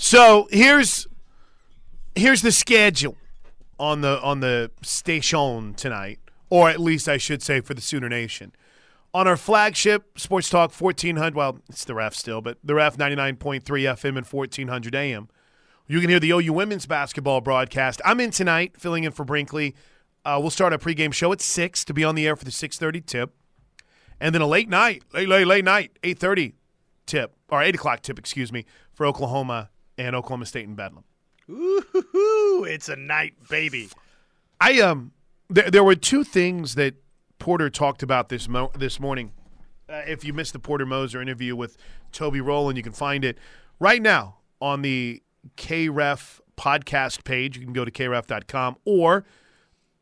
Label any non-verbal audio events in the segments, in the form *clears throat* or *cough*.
So here's here's the schedule on the on the station tonight, or at least I should say for the Sooner Nation. On our flagship Sports Talk 1400, well, it's the ref still, but the ref 99.3 FM and 1400 AM. You can hear the OU women's basketball broadcast. I'm in tonight, filling in for Brinkley. Uh, we'll start a pregame show at six to be on the air for the 6:30 tip, and then a late night, late late late night, 8:30 tip or 8 o'clock tip, excuse me, for Oklahoma and Oklahoma State and Bedlam. Ooh, it's a night, baby. I um, there, there were two things that Porter talked about this mo- this morning. Uh, if you missed the Porter Moser interview with Toby Rowland, you can find it right now on the KREF podcast page. You can go to kref.com or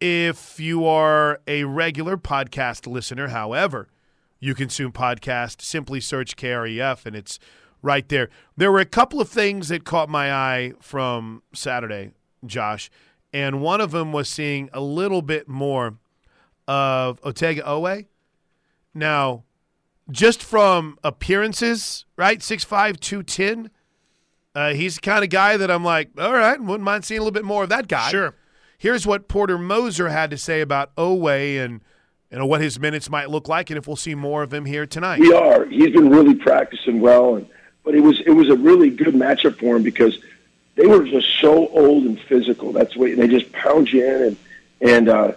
if you are a regular podcast listener, however, you consume podcast, simply search KREF and it's right there. There were a couple of things that caught my eye from Saturday, Josh, and one of them was seeing a little bit more of Otega Oweh. Now, just from appearances, right? 6'5, 210. Uh, he's the kind of guy that I'm like, all right, wouldn't mind seeing a little bit more of that guy. Sure. Here's what Porter Moser had to say about Oweh and you know what his minutes might look like, and if we'll see more of him here tonight. We are. He's been really practicing well, and but it was it was a really good matchup for him because they were just so old and physical. That's what they just pound you in, and and uh,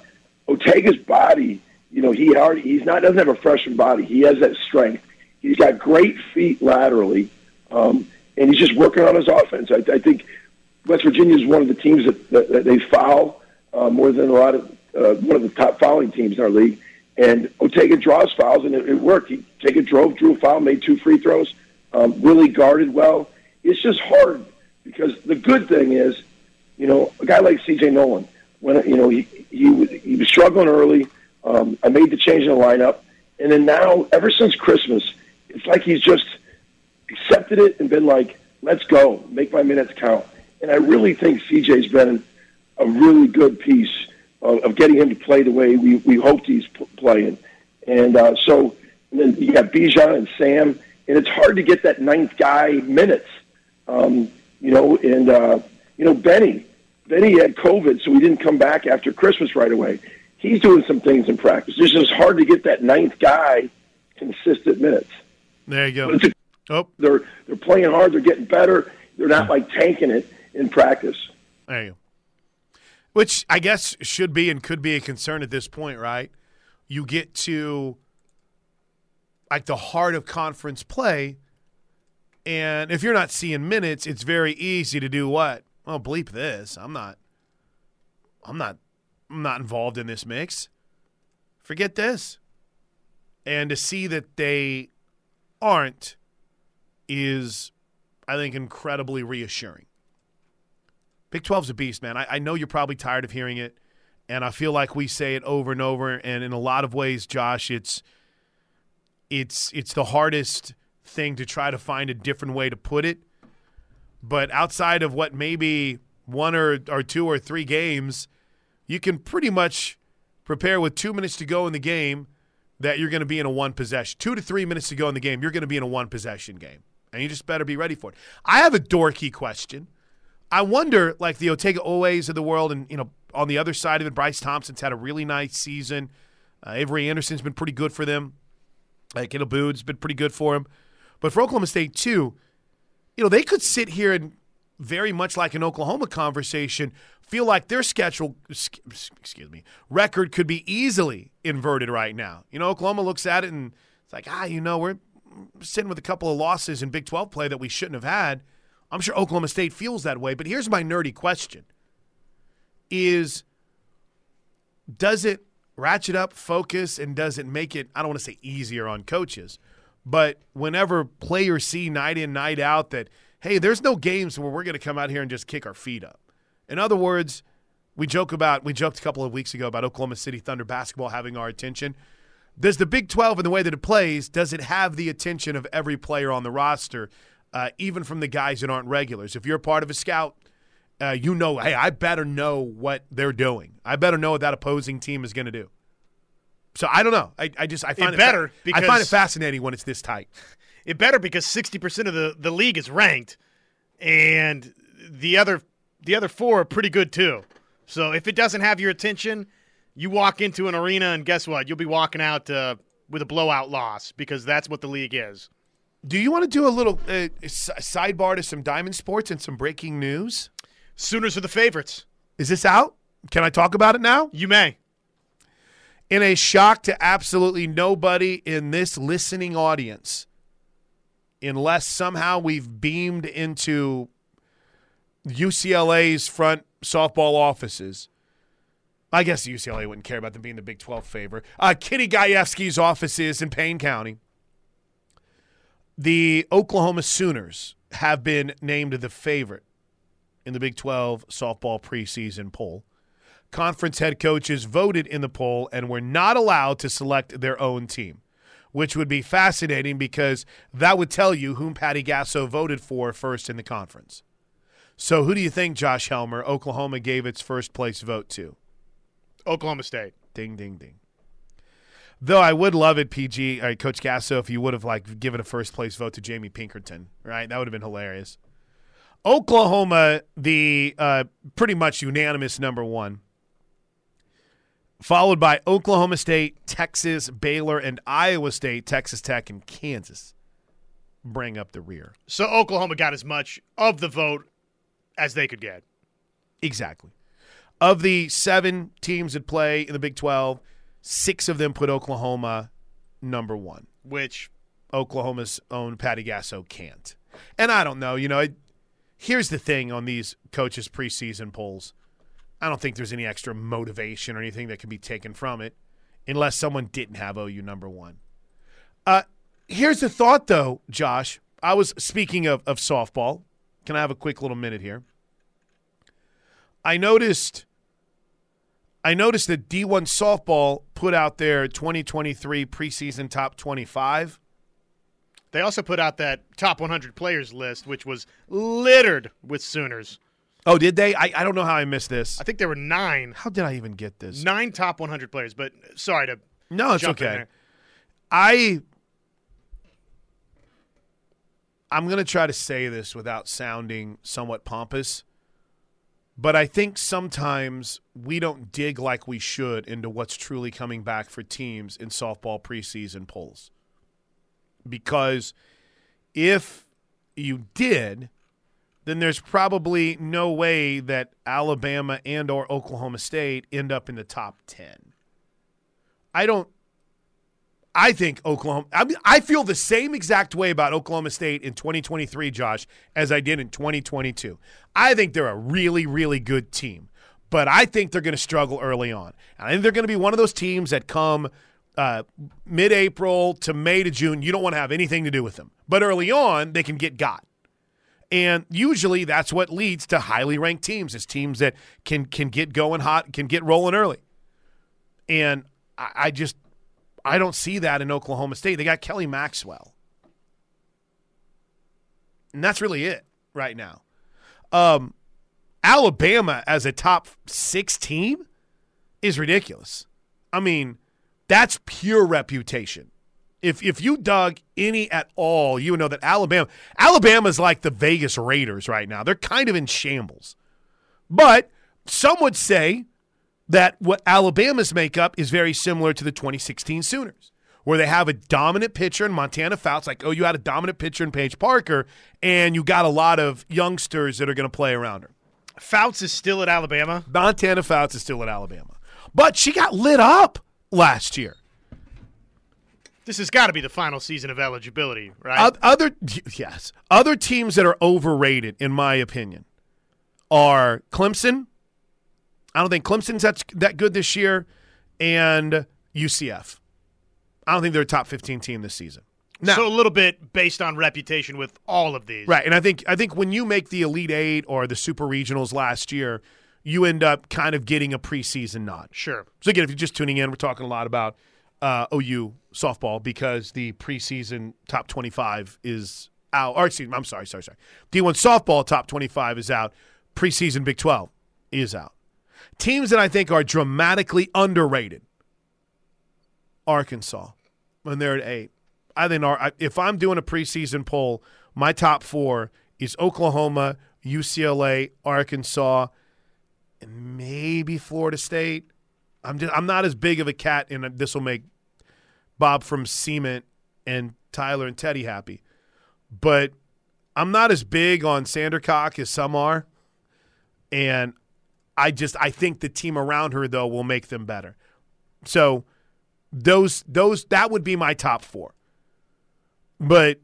Otega's body, you know, he already he's not doesn't have a freshman body. He has that strength. He's got great feet laterally, um, and he's just working on his offense. I, I think West Virginia is one of the teams that, that, that they foul uh, more than a lot of uh, one of the top fouling teams in our league. And Otega draws fouls, and it, it worked. He Otega drove, drew a foul, made two free throws, um, really guarded well. It's just hard because the good thing is, you know, a guy like C.J. Noland, when you know he he, was- he was struggling early. Um, I made the change in the lineup, and then now, ever since Christmas, it's like he's just accepted it and been like, "Let's go, make my minutes count." And I really think CJ's been a really good piece of, of getting him to play the way we, we hoped he's p- playing. And uh, so and then you got Bijan and Sam, and it's hard to get that ninth guy minutes. Um, you know, and uh, you know Benny, Benny had COVID, so he didn't come back after Christmas right away. He's doing some things in practice. It's just hard to get that ninth guy consistent minutes. There you go. a Oh, they're they're playing hard. They're getting better. They're not like tanking it in practice. there you go. Which I guess should be and could be a concern at this point, right? You get to like the heart of conference play, and if you're not seeing minutes, it's very easy to do what? Well, bleep this. I'm not. I'm not. I'm not involved in this mix. Forget this. And to see that they aren't is, I think, incredibly reassuring. Big 12's a beast, man. I, I know you're probably tired of hearing it, and I feel like we say it over and over. And in a lot of ways, Josh, it's it's it's the hardest thing to try to find a different way to put it. But outside of what maybe one or, or two or three games, you can pretty much prepare with two minutes to go in the game that you're going to be in a one possession. Two to three minutes to go in the game, you're going to be in a one possession game. And you just better be ready for it. I have a dorky question. I wonder, like the Otega Owes of the world, and you know, on the other side of it, Bryce Thompson's had a really nice season. Uh, Avery Anderson's been pretty good for them. Uh, Kalib Boone's been pretty good for him. But for Oklahoma State too, you know, they could sit here and very much like an Oklahoma conversation, feel like their schedule, excuse me, record could be easily inverted right now. You know, Oklahoma looks at it and it's like, ah, you know, we're sitting with a couple of losses in Big 12 play that we shouldn't have had. I'm sure Oklahoma State feels that way. But here's my nerdy question is does it ratchet up focus and does it make it, I don't want to say easier on coaches, but whenever players see night in, night out that, hey, there's no games where we're going to come out here and just kick our feet up. In other words, we joke about, we joked a couple of weeks ago about Oklahoma City Thunder basketball having our attention. Does the Big 12 and the way that it plays, does it have the attention of every player on the roster, uh, even from the guys that aren't regulars? If you're part of a scout, uh, you know, hey, I better know what they're doing. I better know what that opposing team is going to do. So I don't know. I, I just I find it, better I find it fascinating when it's this tight. It better because sixty percent of the, the league is ranked, and the other the other four are pretty good too. So if it doesn't have your attention, you walk into an arena and guess what? You'll be walking out uh, with a blowout loss because that's what the league is. Do you want to do a little uh, sidebar to some Diamond Sports and some breaking news? Sooners are the favorites. Is this out? Can I talk about it now? You may. In a shock to absolutely nobody in this listening audience, unless somehow we've beamed into UCLA's front softball offices. I guess UCLA wouldn't care about them being the Big 12 favor. Uh, Kenny Gajewski's office is in Payne County. The Oklahoma Sooners have been named the favorite in the Big 12 softball preseason poll. Conference head coaches voted in the poll and were not allowed to select their own team, which would be fascinating because that would tell you whom Patty Gasso voted for first in the conference. So, who do you think, Josh Helmer, Oklahoma gave its first place vote to? Oklahoma State. Ding, ding, ding. Though I would love it, PG, uh, Coach Gasso, if you would have like given a first place vote to Jamie Pinkerton, right? That would have been hilarious. Oklahoma, the uh, pretty much unanimous number one, followed by Oklahoma State, Texas, Baylor, and Iowa State, Texas Tech, and Kansas bring up the rear. So Oklahoma got as much of the vote as they could get. Exactly. Of the seven teams that play in the Big 12, six of them put Oklahoma number one. Which Oklahoma's own Patty Gasso can't. And I don't know, you know, it, here's the thing on these coaches' preseason polls. I don't think there's any extra motivation or anything that can be taken from it unless someone didn't have OU number one. Uh, here's the thought, though, Josh. I was speaking of, of softball. Can I have a quick little minute here? I noticed I noticed that D1 softball put out their 2023 preseason top 25. They also put out that top 100 players list, which was littered with Sooners. Oh, did they? I, I don't know how I missed this. I think there were nine, How did I even get this? nine top 100 players. But sorry to No, it's okay. I I'm going to try to say this without sounding somewhat pompous, but I think sometimes we don't dig like we should into what's truly coming back for teams in softball preseason polls. Because if you did, then there's probably no way that Alabama and or Oklahoma State end up in the top 10. I don't I think Oklahoma. I, mean, I feel the same exact way about Oklahoma State in 2023, Josh, as I did in 2022. I think they're a really, really good team, but I think they're going to struggle early on. And I think they're going to be one of those teams that come uh, mid April to May to June. You don't want to have anything to do with them, but early on, they can get got. And usually that's what leads to highly ranked teams is teams that can can get going hot, can get rolling early. And I, I just I don't see that in Oklahoma State. They got Kelly Maxwell. And that's really it right now. Um, Alabama as a top six team is ridiculous. I mean, that's pure reputation. If if you dug any at all, you would know that Alabama Alabama's like the Vegas Raiders right now. They're kind of in shambles. But some would say that what Alabama's makeup is very similar to the 2016 Sooners, where they have a dominant pitcher in Montana Fouts, like, oh, you had a dominant pitcher in Paige Parker, and you got a lot of youngsters that are going to play around her. Fouts is still at Alabama. Montana Fouts is still at Alabama. But she got lit up last year. This has got to be the final season of eligibility, right? Other yes, other teams that are overrated, in my opinion, are Clemson. I don't think Clemson's that that good this year, and UCF. I don't think they're a top fifteen team this season. Now, so a little bit based on reputation with all of these. right, and I think I think when you make the Elite Eight or the Super Regionals last year, you end up kind of getting a preseason nod. Sure. So again, if you're just tuning in, we're talking a lot about uh, OU softball because the preseason top 25 is out. Or excuse me, I'm sorry, sorry, sorry. D1 softball top 25 is out. Preseason Big 12 is out. Teams that I think are dramatically underrated. Arkansas, when they're at eight. I think if I'm doing a preseason poll, my top four is Oklahoma, UCLA, Arkansas, and maybe Florida State. I'm just I'm not as big of a cat, and this will make Bob from Cement and Tyler and Teddy happy, but I'm not as big on Sandercock as some are, and I just I think the team around her though will make them better. So those those that would be my top four. But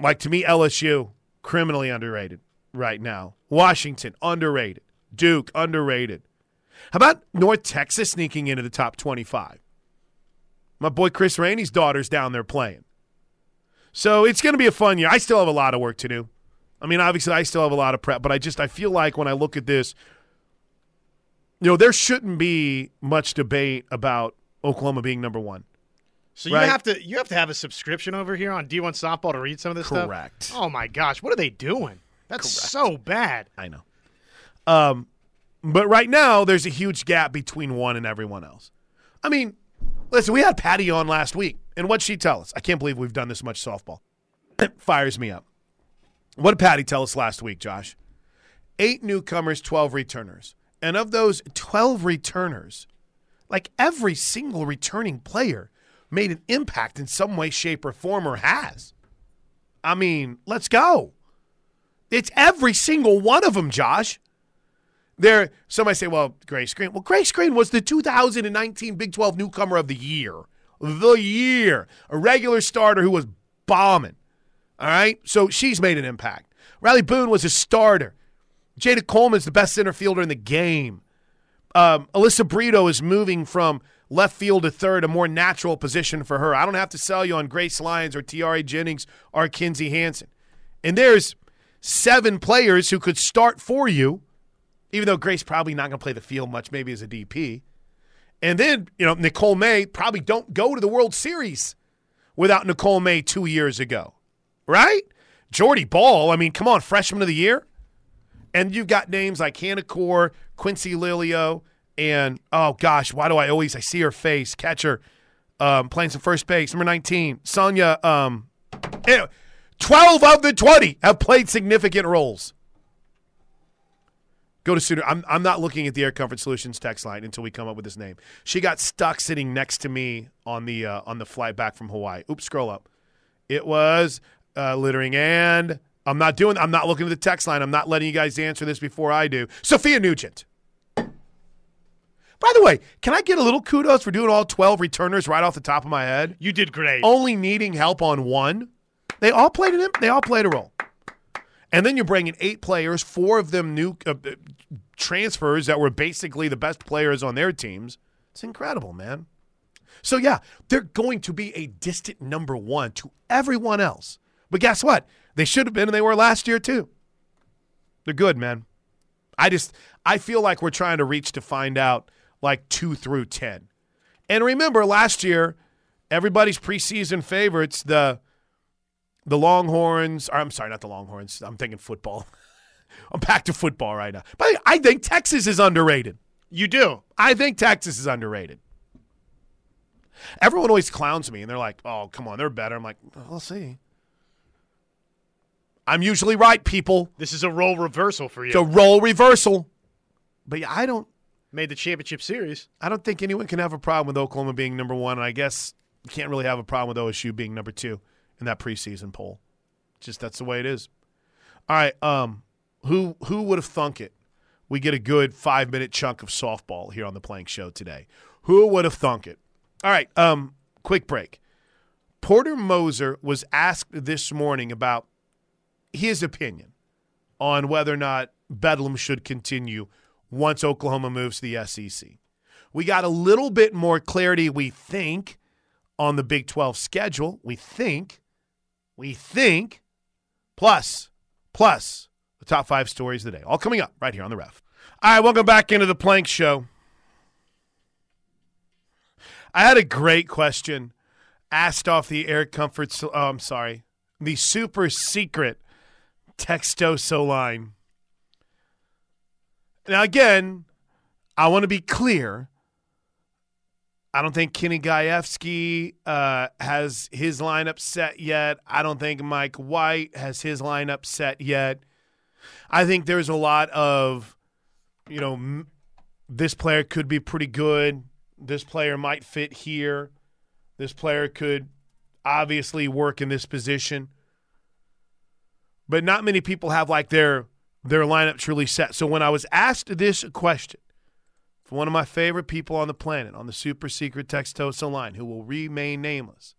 like to me, LSU criminally underrated right now. Washington underrated. Duke underrated. How about North Texas sneaking into the top twenty-five? My boy Chris Rainey's daughter's down there playing. So it's going to be a fun year. I still have a lot of work to do. I mean, obviously, I still have a lot of prep, but I just I feel like when I look at this, you know, there shouldn't be much debate about Oklahoma being number one. So Right. you have to you have to have a subscription over here on D1 softball to read some of this stuff. Correct. Oh my gosh, what are they doing? That's Correct. so bad. I know. Um, but right now, there's a huge gap between one and everyone else. I mean, listen, we had Patty on last week, and what'd she tell us? I can't believe we've done this much softball. It *clears throat* fires me up. What did Patty tell us last week, Josh? Eight newcomers, 12 returners. And of those 12 returners, like every single returning player made an impact in some way, shape, or form, or has. I mean, let's go. It's every single one of them, Josh. There, somebody say, "Well, Grace Green." Well, Grace Green was the 2019 Big 12 Newcomer of the Year, the year, a regular starter who was bombing. All right, so she's made an impact. Riley Boone was a starter. Jayda Coleman's the best center fielder in the game. Um, Alyssa Brito is moving from left field to third, a more natural position for her. I don't have to sell you on Grace Lyons or Tiare Jennings or Kinzie Hansen. And there's seven players who could start for you, even though Grace probably not going to play the field much, maybe as a DP. And then, you know, Nicole May probably don't go to the World Series without Nicole May two years ago, right? Jordy Bahl, I mean, come on, freshman of the year. And you've got names like Hannah Coor, Quincee Lilio, and oh gosh, why do I always I see her face? Catcher, um, playing some first base, number nineteen, Sonia. Um, eh, Twelve of the twenty have played significant roles. Go to Sooner. I'm I'm not looking at the Air Comfort Solutions text line until we come up with his name. She got stuck sitting next to me on the uh, on the flight back from Hawaii. Oops, scroll up. It was uh, littering and I'm not doing. I'm not looking at the text line. I'm not letting you guys answer this before I do. Sophia Nugent. By the way, can I get a little kudos for doing all 12 returners right off the top of my head? You did great. Only needing help on one. They all played an. They all played a role. And then you're bringing eight players, four of them new uh, uh, transfers that were basically the best players on their teams. It's incredible, man. So yeah, they're going to be a distant number one to everyone else. But guess what? They should have been, and they were last year too. They're good, man. I just I feel like we're trying to reach to find out like two through ten. And remember, last year, everybody's preseason favorites, the the Longhorns. Or I'm sorry, not the Longhorns. I'm thinking football. *laughs* I'm back to football right now. But I think Texas is underrated. you do. I think Texas is underrated. Everyone always clowns me, and they're like, "Oh, come on, they're better." I'm like, well, "We'll see." I'm usually right, people. This is a role reversal for you. It's a role reversal. But yeah, I don't. Made the championship series. I don't think anyone can have a problem with Oklahoma being number one. And I guess you can't really have a problem with OSU being number two in that preseason poll. Just that's the way it is. All right. Um, who who would have thunk it? We get a good five minute chunk of softball here on the Plank Show today. Who would have thunk it? All right. Um, quick break. Porter Moser was asked this morning about his opinion on whether or not Bedlam should continue once Oklahoma moves to the SEC. We got a little bit more clarity, we think, on the Big 12 schedule. We think. We think. Plus, plus the top five stories of the day. All coming up right here on the ref. All right, welcome back into the Plank Show. I had a great question asked off the Air Comfort. Oh, I'm sorry. The super secret Textoso line. Now, again, I want to be clear. I don't think Kenny Gajewski uh, has his lineup set yet. I don't think Mike White has his lineup set yet. I think there's a lot of, you know, m- this player could be pretty good. This player might fit here. This player could obviously work in this position. But not many people have like their their lineup truly set. So when I was asked this question from one of my favorite people on the planet on the super secret Textosa line who will remain nameless,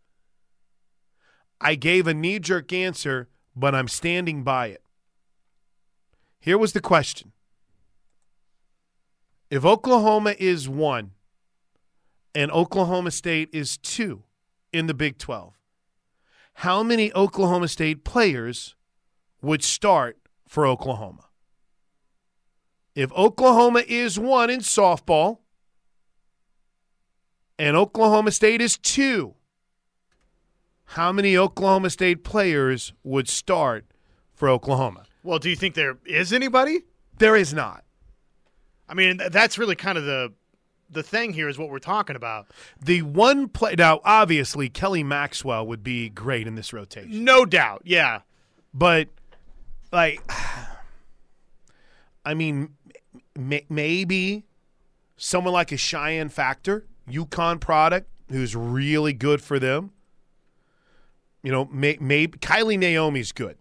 I gave a knee jerk answer, but I'm standing by it. Here was the question If Oklahoma is one and Oklahoma State is two in the Big 12, how many Oklahoma State players would start for Oklahoma? If Oklahoma is one in softball and Oklahoma State is two, how many Oklahoma State players would start for Oklahoma? Well, do you think there is anybody? There is not. I mean, that's really kind of the the thing here is what we're talking about. The one play now, obviously, Kelly Maxwell would be great in this rotation, No doubt. Yeah. but like, *sighs* I mean, m- maybe someone like a Cheyenne Factor, Yukon product, who's really good for them. You know, may, maybe Kylie Naomi's good.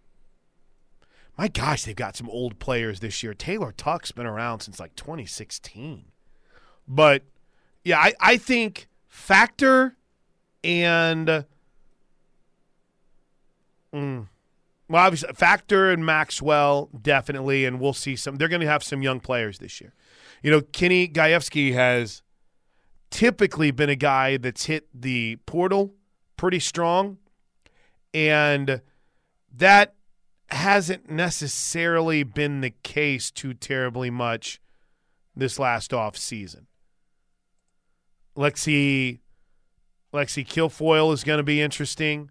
My gosh, they've got some old players this year. Taylor Tuck's been around since like 2016. But yeah, I, I think Factor and mm, well, obviously Factor and Maxwell definitely, and we'll see some. They're going to have some young players this year. You know, Kenny Gajewski has typically been a guy that's hit the portal pretty strong, and that hasn't necessarily been the case too terribly much this last off season. Lexi Lexi Kilfoyle is going to be interesting.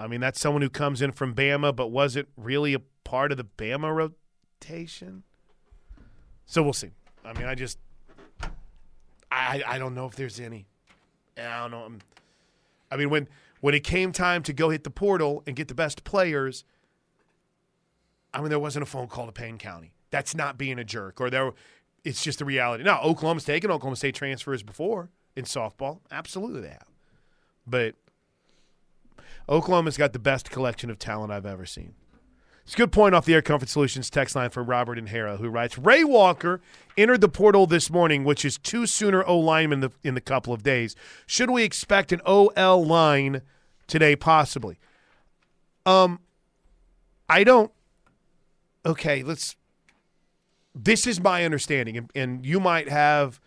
I mean, that's someone who comes in from Bama, but wasn't really a part of the Bama rotation. So we'll see. I mean, I just, I I don't know if there's any. I don't know. I'm- I mean, when when it came time to go hit the portal and get the best players, I mean, there wasn't a phone call to Payne County. That's not being a jerk, or there. It's just the reality. Now, Oklahoma's taken Oklahoma State transfers before in softball. Absolutely, they have. But Oklahoma's got the best collection of talent I've ever seen. It's a good point off the Air Comfort Solutions text line from Robert and Hara, who writes Ray Walker entered the portal this morning, which is two sooner O linemen in the, in the couple of days. Should we expect an OL line today, possibly? Um, I don't. Okay, let's. This is my understanding, and, and you might have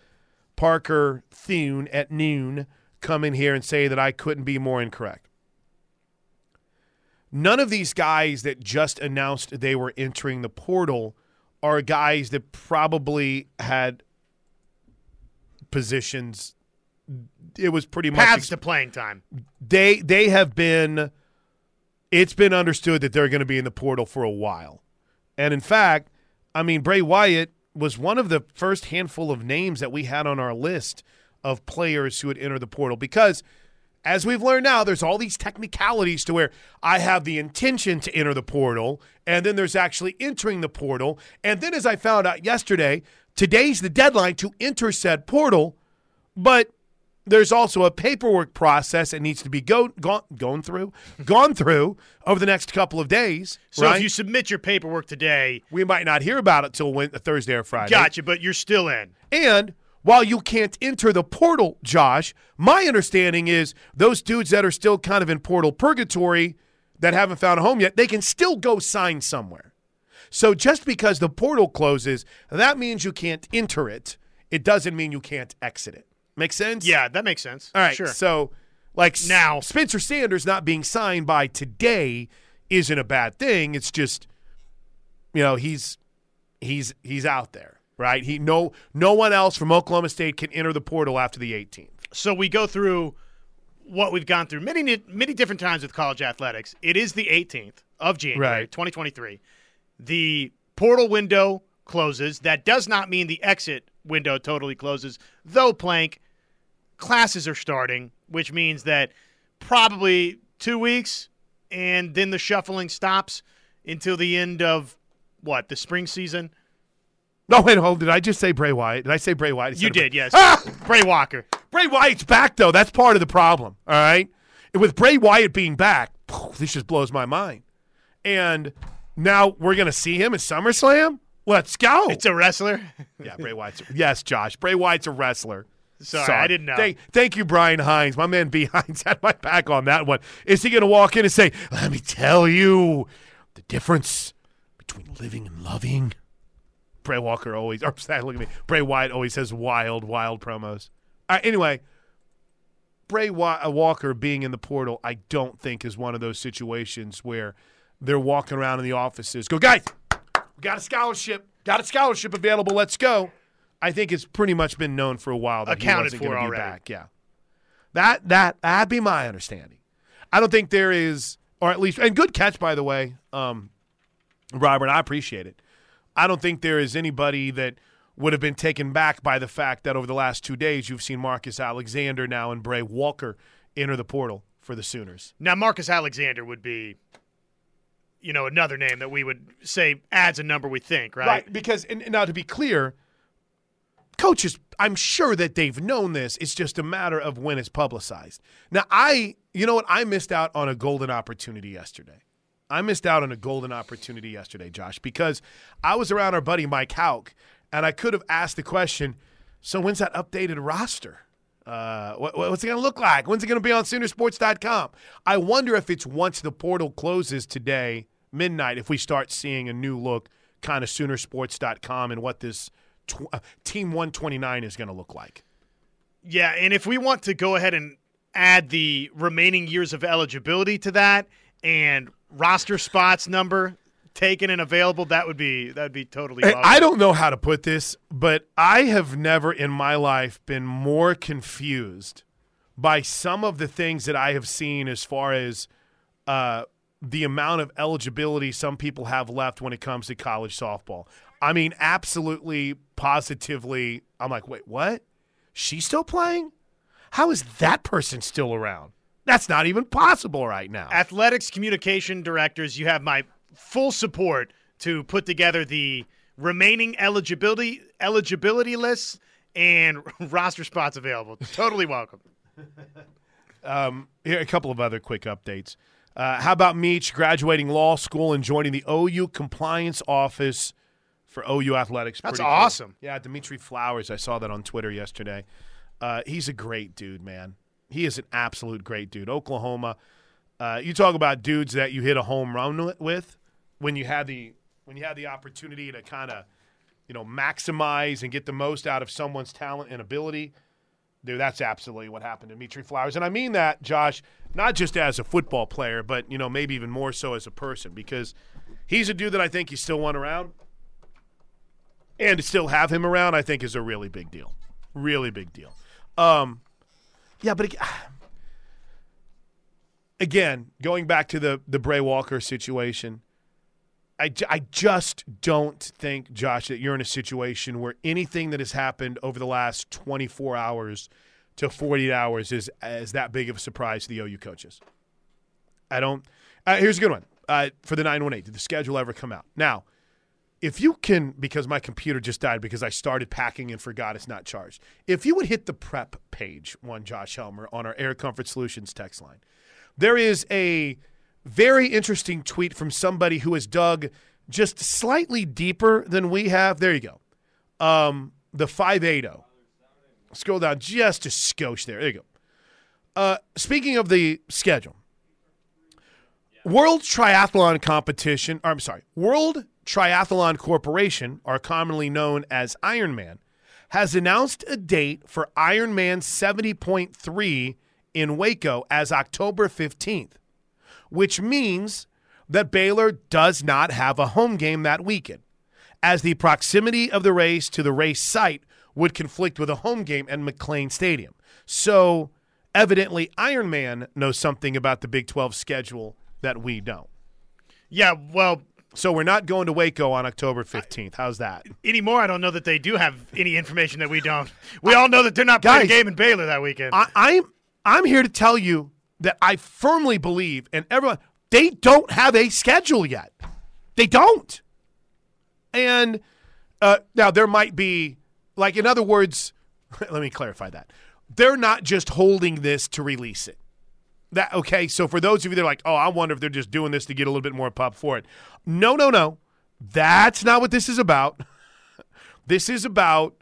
Parker Thune at noon come in here and say that I couldn't be more incorrect. None of these guys that just announced they were entering the portal are guys that probably had positions. It was pretty much Paths to playing time. they they have been it's been understood that they're going to be in the portal for a while. And in fact, I mean Bray Wyatt was one of the first handful of names that we had on our list of players who would enter the portal because as we've learned now, there's all these technicalities to where I have the intention to enter the portal, and then there's actually entering the portal. And then, as I found out yesterday, today's the deadline to enter said portal, but there's also a paperwork process that needs to be go, gone, gone through, *laughs* gone through over the next couple of days. So right? if you submit your paperwork today, we might not hear about it till Thursday or Friday. gotcha, but you're still in. And while you can't enter the portal, Josh, my understanding is those dudes that are still kind of in portal purgatory that haven't found a home yet, they can still go sign somewhere. So just because the portal closes, that means you can't enter it. It doesn't mean you can't exit it. Make sense? Yeah, that makes sense. All right. Sure. So, like Now- Spencer Sanders not being signed by today isn't a bad thing. It's just, you know, he's he's he's out there, right? He no no one else from Oklahoma State can enter the portal after the 18th. so we go through what we've gone through many many different times with college athletics. It is the 18th of January, Right. 2023. The portal window closes. That does not mean the exit window totally closes, though Plank classes are starting, which means that probably two weeks, and then the shuffling stops until the end of what the spring season. No, wait, hold. Did I just say Bray Wyatt? Did I say Bray Wyatt? You did, yes. Ah! Bray Walker. Bray Wyatt's back though. That's part of the problem. All right. And with Bray Wyatt being back, this just blows my mind. And now we're gonna see him at SummerSlam. Let's go. It's a wrestler. yeah, Bray Wyatt's. Yes, Josh. Bray Wyatt's a wrestler. Sorry, I didn't know. Thank, thank you, Brian Hines. My man *laughs* B. Hines had my back on that one. Is he going to walk in and say, Let me tell you the difference between living and loving? Bray Walker always, or *laughs* look at me. Bray Wyatt always has wild, wild promos. Uh, anyway, Bray uh, Walker being in the portal, I don't think is one of those situations where they're walking around in the offices, go, guys, we got a scholarship, got a scholarship available, let's go. I think it's pretty much been known for a while that Accounted he wasn't going to be already. back. Yeah, that that that'd be my understanding. I don't think there is, or at least, and good catch by the way, um, Robert. I appreciate it. I don't think there is anybody that would have been taken back by the fact that over the last two days you've seen Marcus Alexander now and Bray Walker enter the portal for the Sooners. Now, Marcus Alexander would be, you know, another name that we would say adds a number we think, right? Right, because and, and now to be clear, coaches, I'm sure that they've known this. It's just a matter of when it's publicized. Now, I, you know what? I missed out on a golden opportunity yesterday. I missed out on a golden opportunity yesterday, Josh, because I was around our buddy Mike Hauk, and I could have asked the question. So when's that updated roster? Uh, what, what's it going to look like? When's it going to be on Soonersports.com? I wonder if it's once the portal closes today, midnight, if we start seeing a new look, kind of Soonersports.com and what this tw- uh, Team 129 is going to look like. Yeah, and if we want to go ahead and add the remaining years of eligibility to that and roster spots number taken and available, that would be that would be totally. Hey. I don't know how to put this, but I have never in my life been more confused by some of the things that I have seen as far as uh, the amount of eligibility some people have left when it comes to college softball. I mean, absolutely, positively, I'm like, wait, what? She's still playing? How is that person still around? That's not even possible right now. athletics communication directors, you have my full support to put together the remaining eligibility eligibility lists and *laughs* roster spots available. Totally welcome. *laughs* Um, here a couple of other quick updates. Uh, how about Meach graduating law school and joining the OU compliance office for OU athletics? That's Pretty cool. awesome. Yeah, Dimitri Flowers. I saw that on Twitter yesterday. Uh, he's a great dude, man. He is an absolute great dude. Oklahoma. Uh, you talk about dudes that you hit a home run with when you had the when you had the opportunity to kind of you know maximize and get the most out of someone's talent and ability. Dude, that's absolutely what happened to Dimitri Flowers. And I mean that, Josh, not just as a football player, but, you know, maybe even more so as a person because he's a dude that I think you still want around. And to still have him around, I think, is a really big deal. Really big deal. Um, yeah, but *sighs* again, going back to the, the Bray Walker situation, I, I just don't think, Josh, that you're in a situation where anything that has happened over the last 24 hours to 48 hours is, is that big of a surprise to the OU coaches. I don't. Uh, here's a good one uh, for the 918. Did the schedule ever come out? Now, if you can, because my computer just died because I started packing and forgot it's not charged. If you would hit the prep page, one Josh Helmer, on our Air Comfort Solutions text line, there is a very interesting tweet from somebody who has dug just slightly deeper than we have. There you go. Um, the 580. Scroll down just a skosh there. There you go. Uh, speaking of the schedule, World Triathlon Competition, or I'm sorry, World Triathlon Corporation, or commonly known as Ironman, has announced a date for Ironman 70.3 in Waco as October 15th, which means that Baylor does not have a home game that weekend, as the proximity of the race to the race site would conflict with a home game at McLane Stadium. So, evidently, Ironman knows something about the Big 12 schedule that we don't. Yeah, well, So we're not going to Waco on October 15th. How's that? Anymore, I don't know that they do have any information that we don't. We all know that they're not playing a game in Baylor that weekend. I, I'm I'm here to tell you that I firmly believe, and everyone, they don't have a schedule yet. They don't. And uh, now there might be, like, in other words, *laughs* let me clarify that. They're not just holding this to release it. That okay? So for those of you that are like, oh, I wonder if they're just doing this to get a little bit more pop for it. No, no, no. That's not what this is about. *laughs* this is about,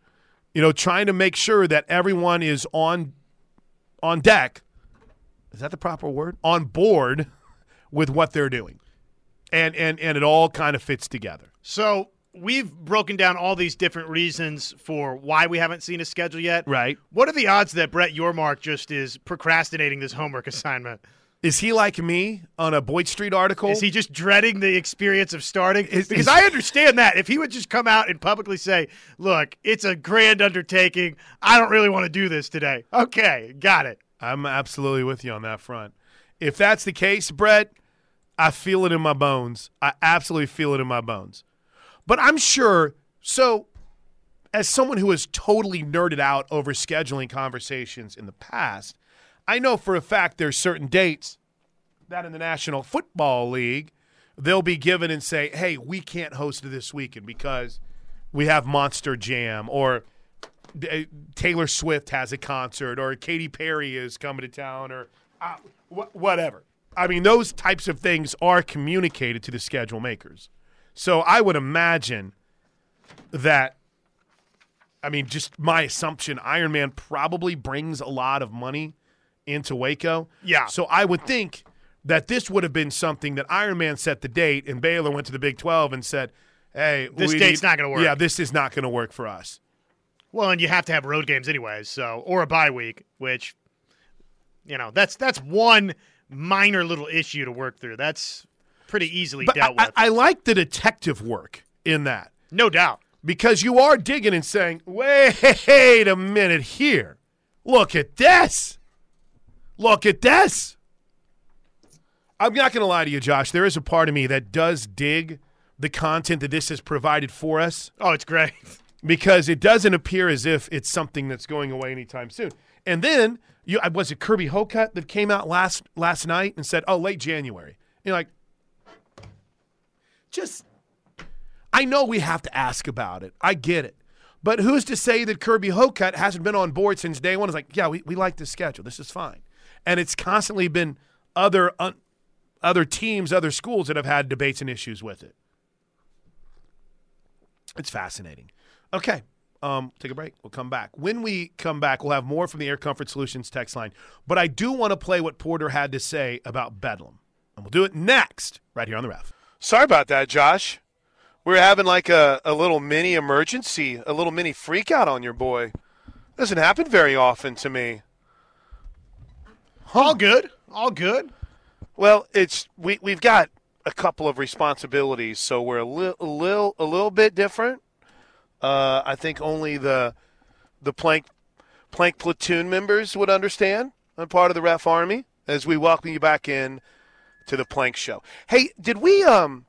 you know, trying to make sure that everyone is on on deck. Is that the proper word? On board with what they're doing. And and and it all kind of fits together. so we've broken down all these different reasons for why we haven't seen a schedule yet. Right. What are the odds that Brett Yormark just is procrastinating this homework assignment? Is he like me on a Boyd Street article? Is he just dreading the experience of starting? Is- because is- I understand that. If he would just come out and publicly say, look, it's a grand undertaking. I don't really want to do this today. Okay, got it. I'm absolutely with you on that front. If that's the case, Brett, I feel it in my bones. I absolutely feel it in my bones. But I'm sure, so as someone who has totally nerded out over scheduling conversations in the past, I know for a fact there's certain dates that in the National Football League they'll be given and say, "Hey, we can't host this weekend because we have Monster Jam or uh, Taylor Swift has a concert or Katy Perry is coming to town or uh, wh- whatever." I mean, those types of things are communicated to the schedule makers. So I would imagine that I mean, just my assumption, Ironman probably brings a lot of money into Waco. Yeah. So I would think that this would have been something that Ironman set the date, and Baylor went to the Big 12 and said, hey, This date's need- not gonna work. Yeah, this is not going to work for us. Well, and you have to have road games anyways, so or a bye week, which you know, that's that's one minor little issue to work through. That's pretty easily But dealt I, with. I like the detective work in that no doubt. because you are digging and saying, wait a minute here. Look at this. Look at this. I'm not going to lie to you, Josh. There is a part of me that does dig the content that this has provided for us Oh, it's great. *laughs* because it doesn't appear as if it's something that's going away anytime soon. And then you I- was it Kirby Hocutt that came out last last night and said, "Oh, late January." And You're like, just I know we have to ask about it. I get it. But who's to say that Kirby Hocutt hasn't been on board since day one? Is like, yeah, we, we like this schedule. This is fine. And it's constantly been other un, other teams, other schools that have had debates and issues with it. It's fascinating. Okay. Um, take a break. We'll come back. When we come back, we'll have more from the Air Comfort Solutions text line. But I do want to play what Porter had to say about Bedlam. And we'll do it next, right here on the ref. Sorry about that, Josh. We're having like a, a little mini emergency, a little mini freak out on your boy. Doesn't happen very often to me. All good. All good. Well, it's we we've got a couple of responsibilities, so we're a little a little a little bit different. Uh, I think only the the plank plank platoon members would understand. I'm part of the ref army as we welcome you back in to the plank show. Hey, did we um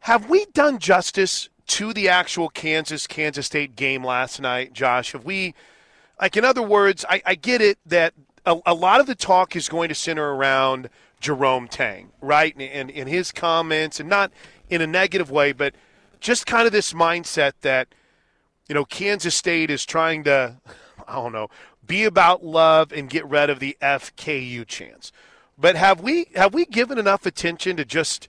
have we done justice to the actual Kansas Kansas State game last night, Josh? Have we like in other words, I, I get it that a, a lot of the talk is going to center around Jerome Tang, right? And, and his comments, and not in a negative way, but just kind of this mindset that, you know, Kansas State is trying to, *laughs* I don't know, be about love and get rid of the FKU chance. But have we have we given enough attention to just,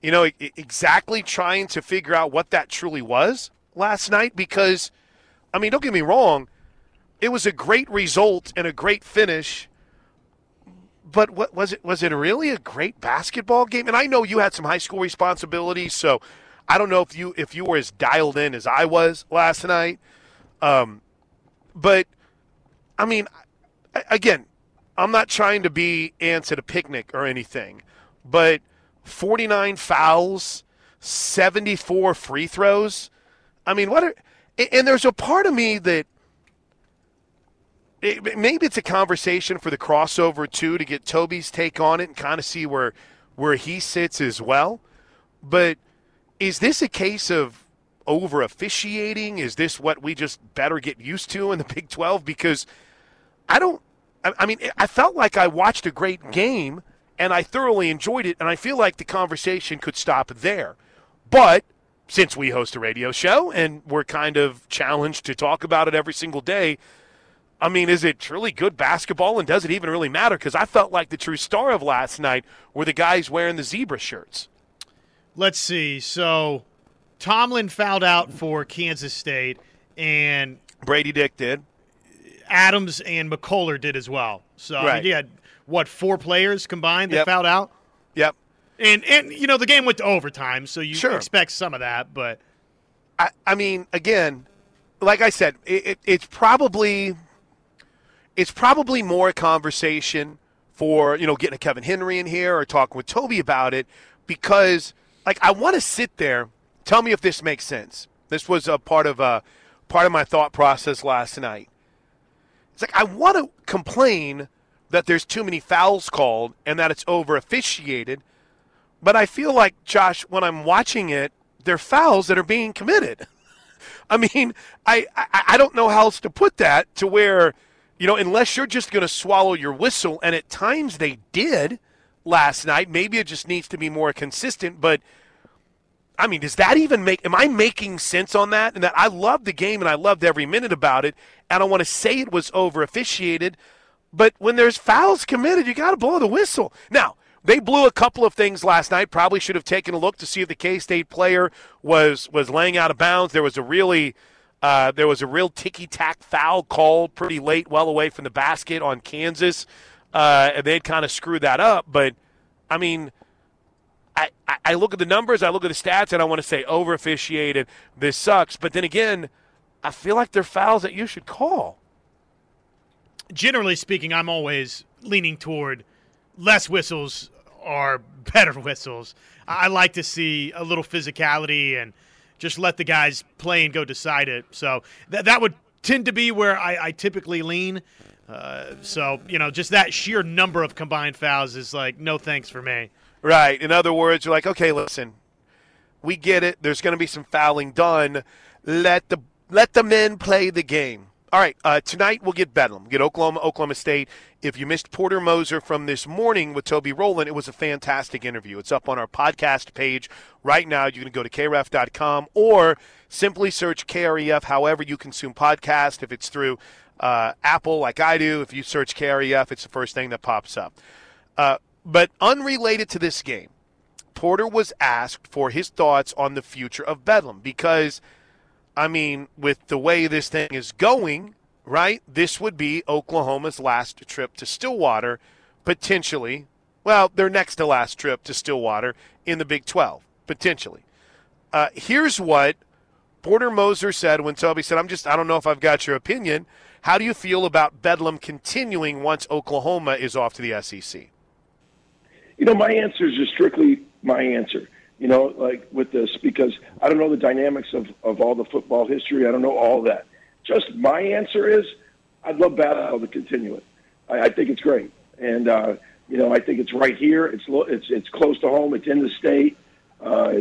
you know, exactly trying to figure out what that truly was last night? Because, I mean, don't get me wrong, it was a great result and a great finish. But what was it? Was it really a great basketball game? And I know you had some high school responsibilities, so I don't know if you if you were as dialed in as I was last night. Um, but I mean, again, I'm not trying to be ants at a picnic or anything, but 49 fouls, 74 free throws. I mean, what are and there's a part of me that it, maybe it's a conversation for the crossover too to get Toby's take on it and kind of see where where he sits as well. But is this a case of over officiating? Is this what we just better get used to in the Big 12? Because I don't, I, I mean, I felt like I watched a great game and I thoroughly enjoyed it, and I feel like the conversation could stop there. But since we host a radio show and we're kind of challenged to talk about it every single day, I mean, is it truly good basketball and does it even really matter? Because I felt like the true star of last night were the guys wearing the zebra shirts. Let's see. So Tomlin fouled out for Kansas State, and Gradey Dick did. Adams and McCullar did as well. So I mean, you had what four players combined that Yep. fouled out, Yep. and and you know the game went to overtime, so you Sure. expect some of that. But I, I mean, again, like I said, it, it, it's probably it's probably more a conversation for you know getting a Kevin Henry in here or talking with Toby about it because like I want to sit there. Tell me if this makes sense. This was a part of a part of my thought process last night. It's like I want to complain that there's too many fouls called and that it's over officiated, but I feel like Josh when I'm watching it, they're fouls that are being committed. *laughs* I mean, I, I I don't know how else to put that to where, you know, unless you're just going to swallow your whistle, and at times they did last night. Maybe it just needs to be more consistent. But I mean, does that even make? Am I making sense on that? And that I loved the game and I loved every minute about it. And I want to say it was over officiated, but when there's fouls committed, you got to blow the whistle. Now. They blew a couple of things last night. Probably should have taken a look to see if the K State player was was laying out of bounds. There was a really uh, there was a real ticky tack foul called pretty late, well away from the basket on Kansas, uh, and they'd kind of screwed that up. But I mean, I, I- look at the numbers, I look at the stats, and I want to say over officiated. This sucks. But then again, I feel like they're fouls that you should call. generally speaking, I'm always leaning toward less whistles are *laughs* better whistles. I like to see a little physicality and just let the guys play and go decide it. So that that would tend to be where I, I typically lean. Uh, so you know, just that sheer number of combined fouls is like no thanks for me. Right. In other words, you're like, okay, listen, we get it. There's going to be some fouling done. Let the let the men play the game. All right. Uh, tonight we'll get Bedlam, get Oklahoma, Oklahoma State. If you missed Porter Moser from this morning with Toby Rowland, it was a fantastic interview. It's up on our podcast page right now. You can go to kref.com or simply search KREF. However you consume podcast. If it's through uh, Apple, like I do, if you search KREF, it's the first thing that pops up. Uh, but unrelated to this game, Porter was asked for his thoughts on the future of Bedlam because, I mean, with the way this thing is going, right, this would be Oklahoma's last trip to Stillwater, potentially. Well, their next to last trip to Stillwater in the Big 12, potentially. Uh, here's what Porter Moser said when Toby said, I'm just, I don't know if I've got your opinion. How do you feel about Bedlam continuing once Oklahoma is off to the SEC? You know, my answer is just strictly my answer. You know, like with this, because I don't know the dynamics of, of all the football history. I don't know all that. Just my answer is, I'd love basketball to continue it. I, I think it's great, and uh, you know, I think it's right here. It's lo- it's it's close to home. It's in the state. Uh,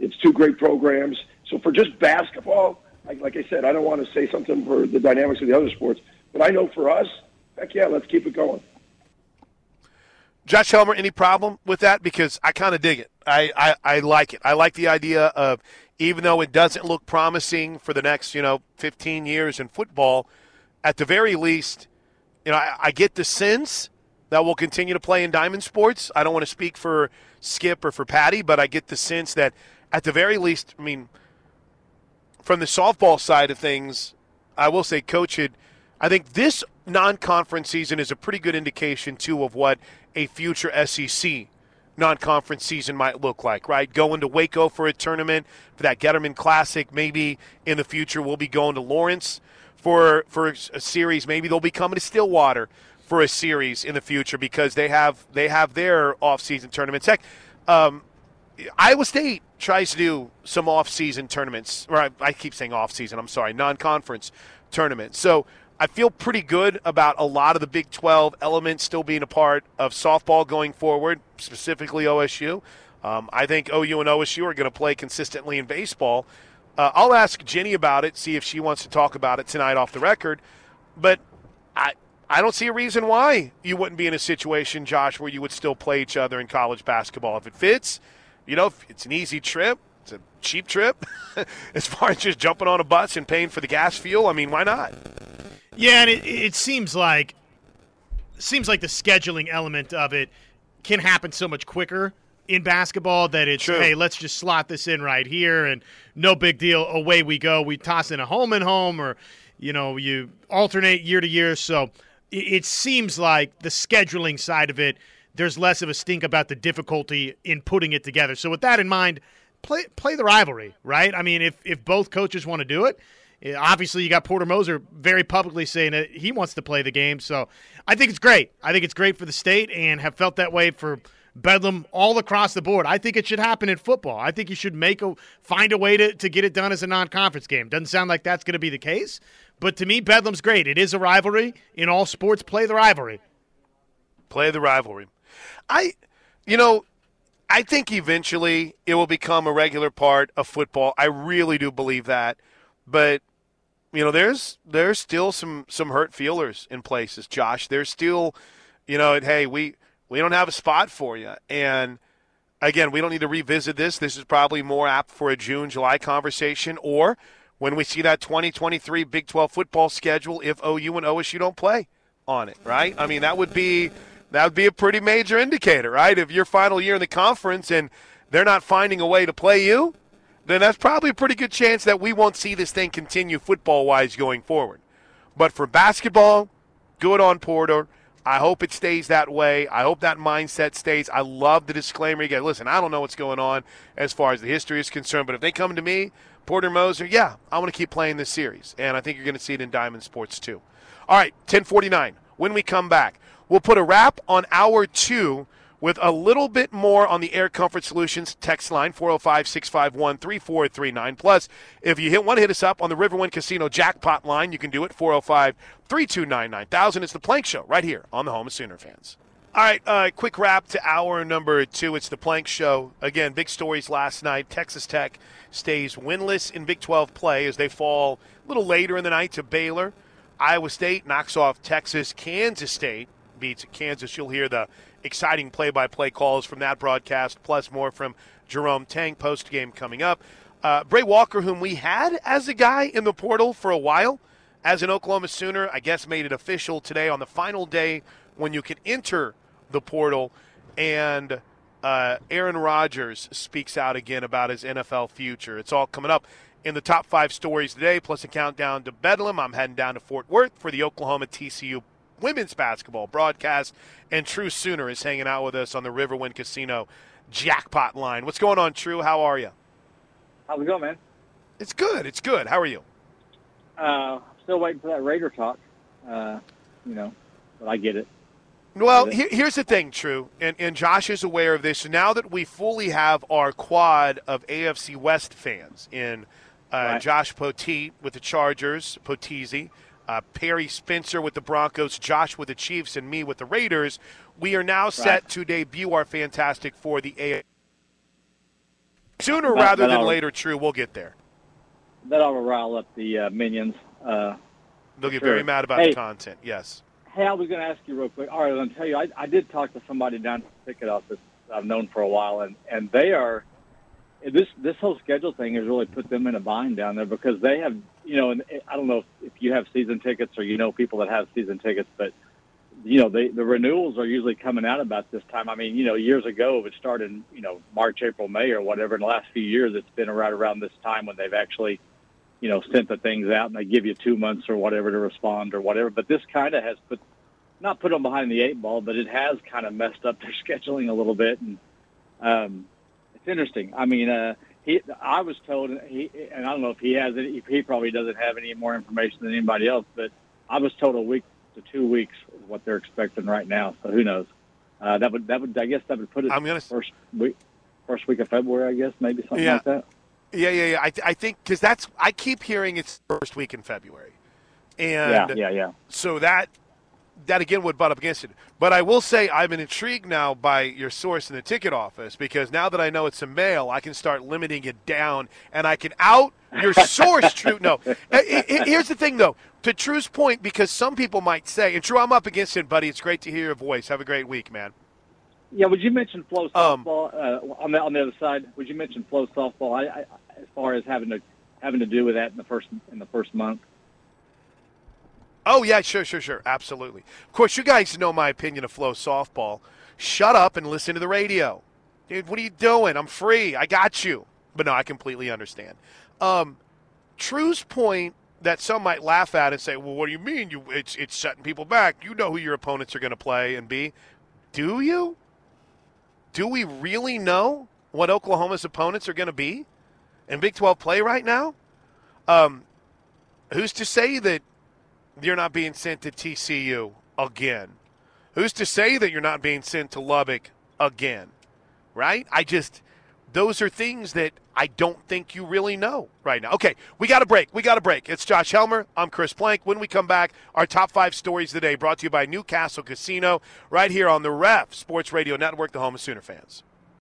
it's two great programs. So for just basketball, like, like I said, I don't want to say something for the dynamics of the other sports, but I know for us, heck yeah, let's keep it going. Josh Helmer, any problem with that? Because I kind of dig it. I, I, I like it. I like the idea of even though it doesn't look promising for the next, you know, 15 years in football, at the very least, you know, I, I get the sense that we'll continue to play in diamond sports. I don't want to speak for Skip or for Patty, but I get the sense that at the very least, I mean, from the softball side of things, I will say, Coach, had, I think this non-conference season is a pretty good indication too of what a future SEC non-conference season might look like. Right, going to Waco for a tournament for that Getterman Classic. Maybe in the future we'll be going to Lawrence for for a series. Maybe they'll be coming to Stillwater for a series in the future because they have they have their off-season tournaments. Heck, um, Iowa State tries to do some off-season tournaments, or I, I keep saying off-season. I'm sorry, non-conference tournaments. So I feel pretty good about a lot of the Big 12 elements still being a part of softball going forward, specifically OSU. Um, I think OU and OSU are going to play consistently in baseball. Uh, I'll ask Jenny about it, see if she wants to talk about it tonight off the record. But I, I don't see a reason why you wouldn't be in a situation, Josh, where you would still play each other in college basketball. If it fits, you know, if it's an easy trip, it's a cheap trip. *laughs* as far as just jumping on a bus and paying for the gas fuel, I mean, why not? Yeah, and it, it seems like seems like the scheduling element of it can happen so much quicker in basketball that it's True. hey, let's just slot this in right here and no big deal, away we go. We toss in a home and home or you know, you alternate year to year. So it, it seems like the scheduling side of it, there's less of a stink about the difficulty in putting it together. So with that in mind, play play the rivalry, right? I mean, if if both coaches want to do it, Eh, obviously you got Porter Moser very publicly saying that he wants to play the game. So I think it's great. I think it's great for the state and have felt that way for Bedlam all across the board. I think it should happen in football. I think you should make a find a way to, to get it done as a non-conference game. Doesn't sound like that's going to be the case, but to me, Bedlam's great. It is a rivalry in all sports. Play the rivalry. Play the rivalry. I, you know, I think eventually it will become a regular part of football. I really do believe that, but you know, there's there's still some some hurt feelers in places. Josh, there's still, you know, hey, we we don't have a spot for you, and again, we don't need to revisit this. This is probably more apt for a June July conversation, or when we see that 2023 Big 12 football schedule, if OU and OSU don't play on it, right? I mean, that would be that would be a pretty major indicator, right? If your final year in the conference and they're not finding a way to play you, then that's probably a pretty good chance that we won't see this thing continue football wise going forward. But for basketball, good on Porter. I hope it stays that way. I hope that mindset stays. I love the disclaimer. You get, listen, I don't know what's going on as far as the history is concerned, but if they come to me, Porter Moser, yeah, I want to keep playing this series. And I think you're going to see it in Diamond Sports too. All right, 1049. When we come back, we'll put a wrap on hour two with a little bit more on the Air Comfort Solutions text line 405-651-3439. Plus, if you hit want to hit us up on the Riverwind Casino jackpot line, you can do it 405-329-9000. It's the Plank Show right here on the home of Sooner fans. All right, uh, quick wrap to hour number two. It's the Plank Show. Again, big stories last night. Texas Tech stays winless in Big 12 play as they fall a little later in the night to Baylor. Iowa State knocks off Texas. Kansas State beats Kansas. You'll hear the exciting play-by-play calls from that broadcast, plus more from Jerome Tang post-game coming up. Uh, Bray Walker, whom we had as a guy in the portal for a while, as an Oklahoma Sooner, I guess made it official today on the final day when you can enter the portal. And uh, Aaron Rodgers speaks out again about his NFL future. It's all coming up in the top five stories today, plus a countdown to Bedlam. I'm heading down to Fort Worth for the Oklahoma TCU women's basketball broadcast. And True Sooner is hanging out with us on the Riverwind Casino jackpot line. What's going on, True? How are you? How's it going, man? It's good. It's good. How are you? Uh, still waiting for that Raider talk. Uh, you know, but I get it. Well, here, here's the thing, True, and, and Josh is aware of this. Now that we fully have our quad of AFC West fans in uh, Right. Josh Poteet with the Chargers, Potezi, uh, Perry Spencer with the Broncos, Josh with the Chiefs, and me with the Raiders, we are now set Right. to debut our Fantastic for the A. Sooner That- rather that than later, True, we'll get there. That ought to rile up the uh, minions. Uh, They'll get Sure. very mad about Hey. the content. Yes. hey, I was going to ask you real quick. All right, I'm going to tell you, I, I did talk to somebody down at the ticket office I've known for a while, and and they are this this whole schedule thing has really put them in a bind down there because they have you know, and I don't know if, if you have season tickets or you know people that have season tickets, but you know, they, the renewals are usually coming out about this time. I mean, you know, years ago it started you know, March, April, May or whatever. In the last few years, it's been right around this time when they've actually, you know, sent the things out and they give you two months or whatever to respond or whatever. But this kind of has put, not put them behind the eight ball, but it has kind of messed up their *laughs* scheduling a little bit. And um, interesting. I mean, uh, he, I was told, he, and I don't know if he has it, he probably doesn't have any more information than anybody else, but I was told a week to two weeks what they're expecting right now. So who knows? Uh, that would that would I guess that would put it I'm gonna- first week first week of February. I guess maybe something Yeah. like that. Yeah, yeah, yeah. I, I think because that's I keep hearing it's first week in February, and yeah, yeah, yeah. so that that again would butt up against it. But I will say I'm intrigued now by your source in the ticket office because now that I know it's a male, I can start limiting it down and I can out your *laughs* source. True, no. Here's the thing, though. To True's point, because some people might say, and True, I'm up against it, buddy. It's great to hear your voice. Have a great week, man. Yeah, would you mention flow Um, softball uh, on the on the other side? Would you mention FloSoftball? I, I, as far as having to having to do with that in the first in the first month. Oh yeah, sure, sure, sure, absolutely. Of course, you guys know my opinion of FloSoftball. Shut up and listen to the radio, dude. What are you doing? I'm free. I got you. But no, I completely understand. Um, True's point that some might laugh at and say, "Well, what do you mean? You it's it's setting people back. You know who your opponents are going to play and be. Do you? Do we really know what Oklahoma's opponents are going to be in Big 12 play right now? Um, who's to say that you're not being sent to TCU again? Who's to say that you're not being sent to Lubbock again? Right? I just those are things that I don't think you really know right now. Okay, we got a break. We got a break. It's Josh Helmer. I'm Chris Plank. When we come back, our top five stories today brought to you by Newcastle Casino right here on the Ref Sports Radio Network, the home of Sooner fans.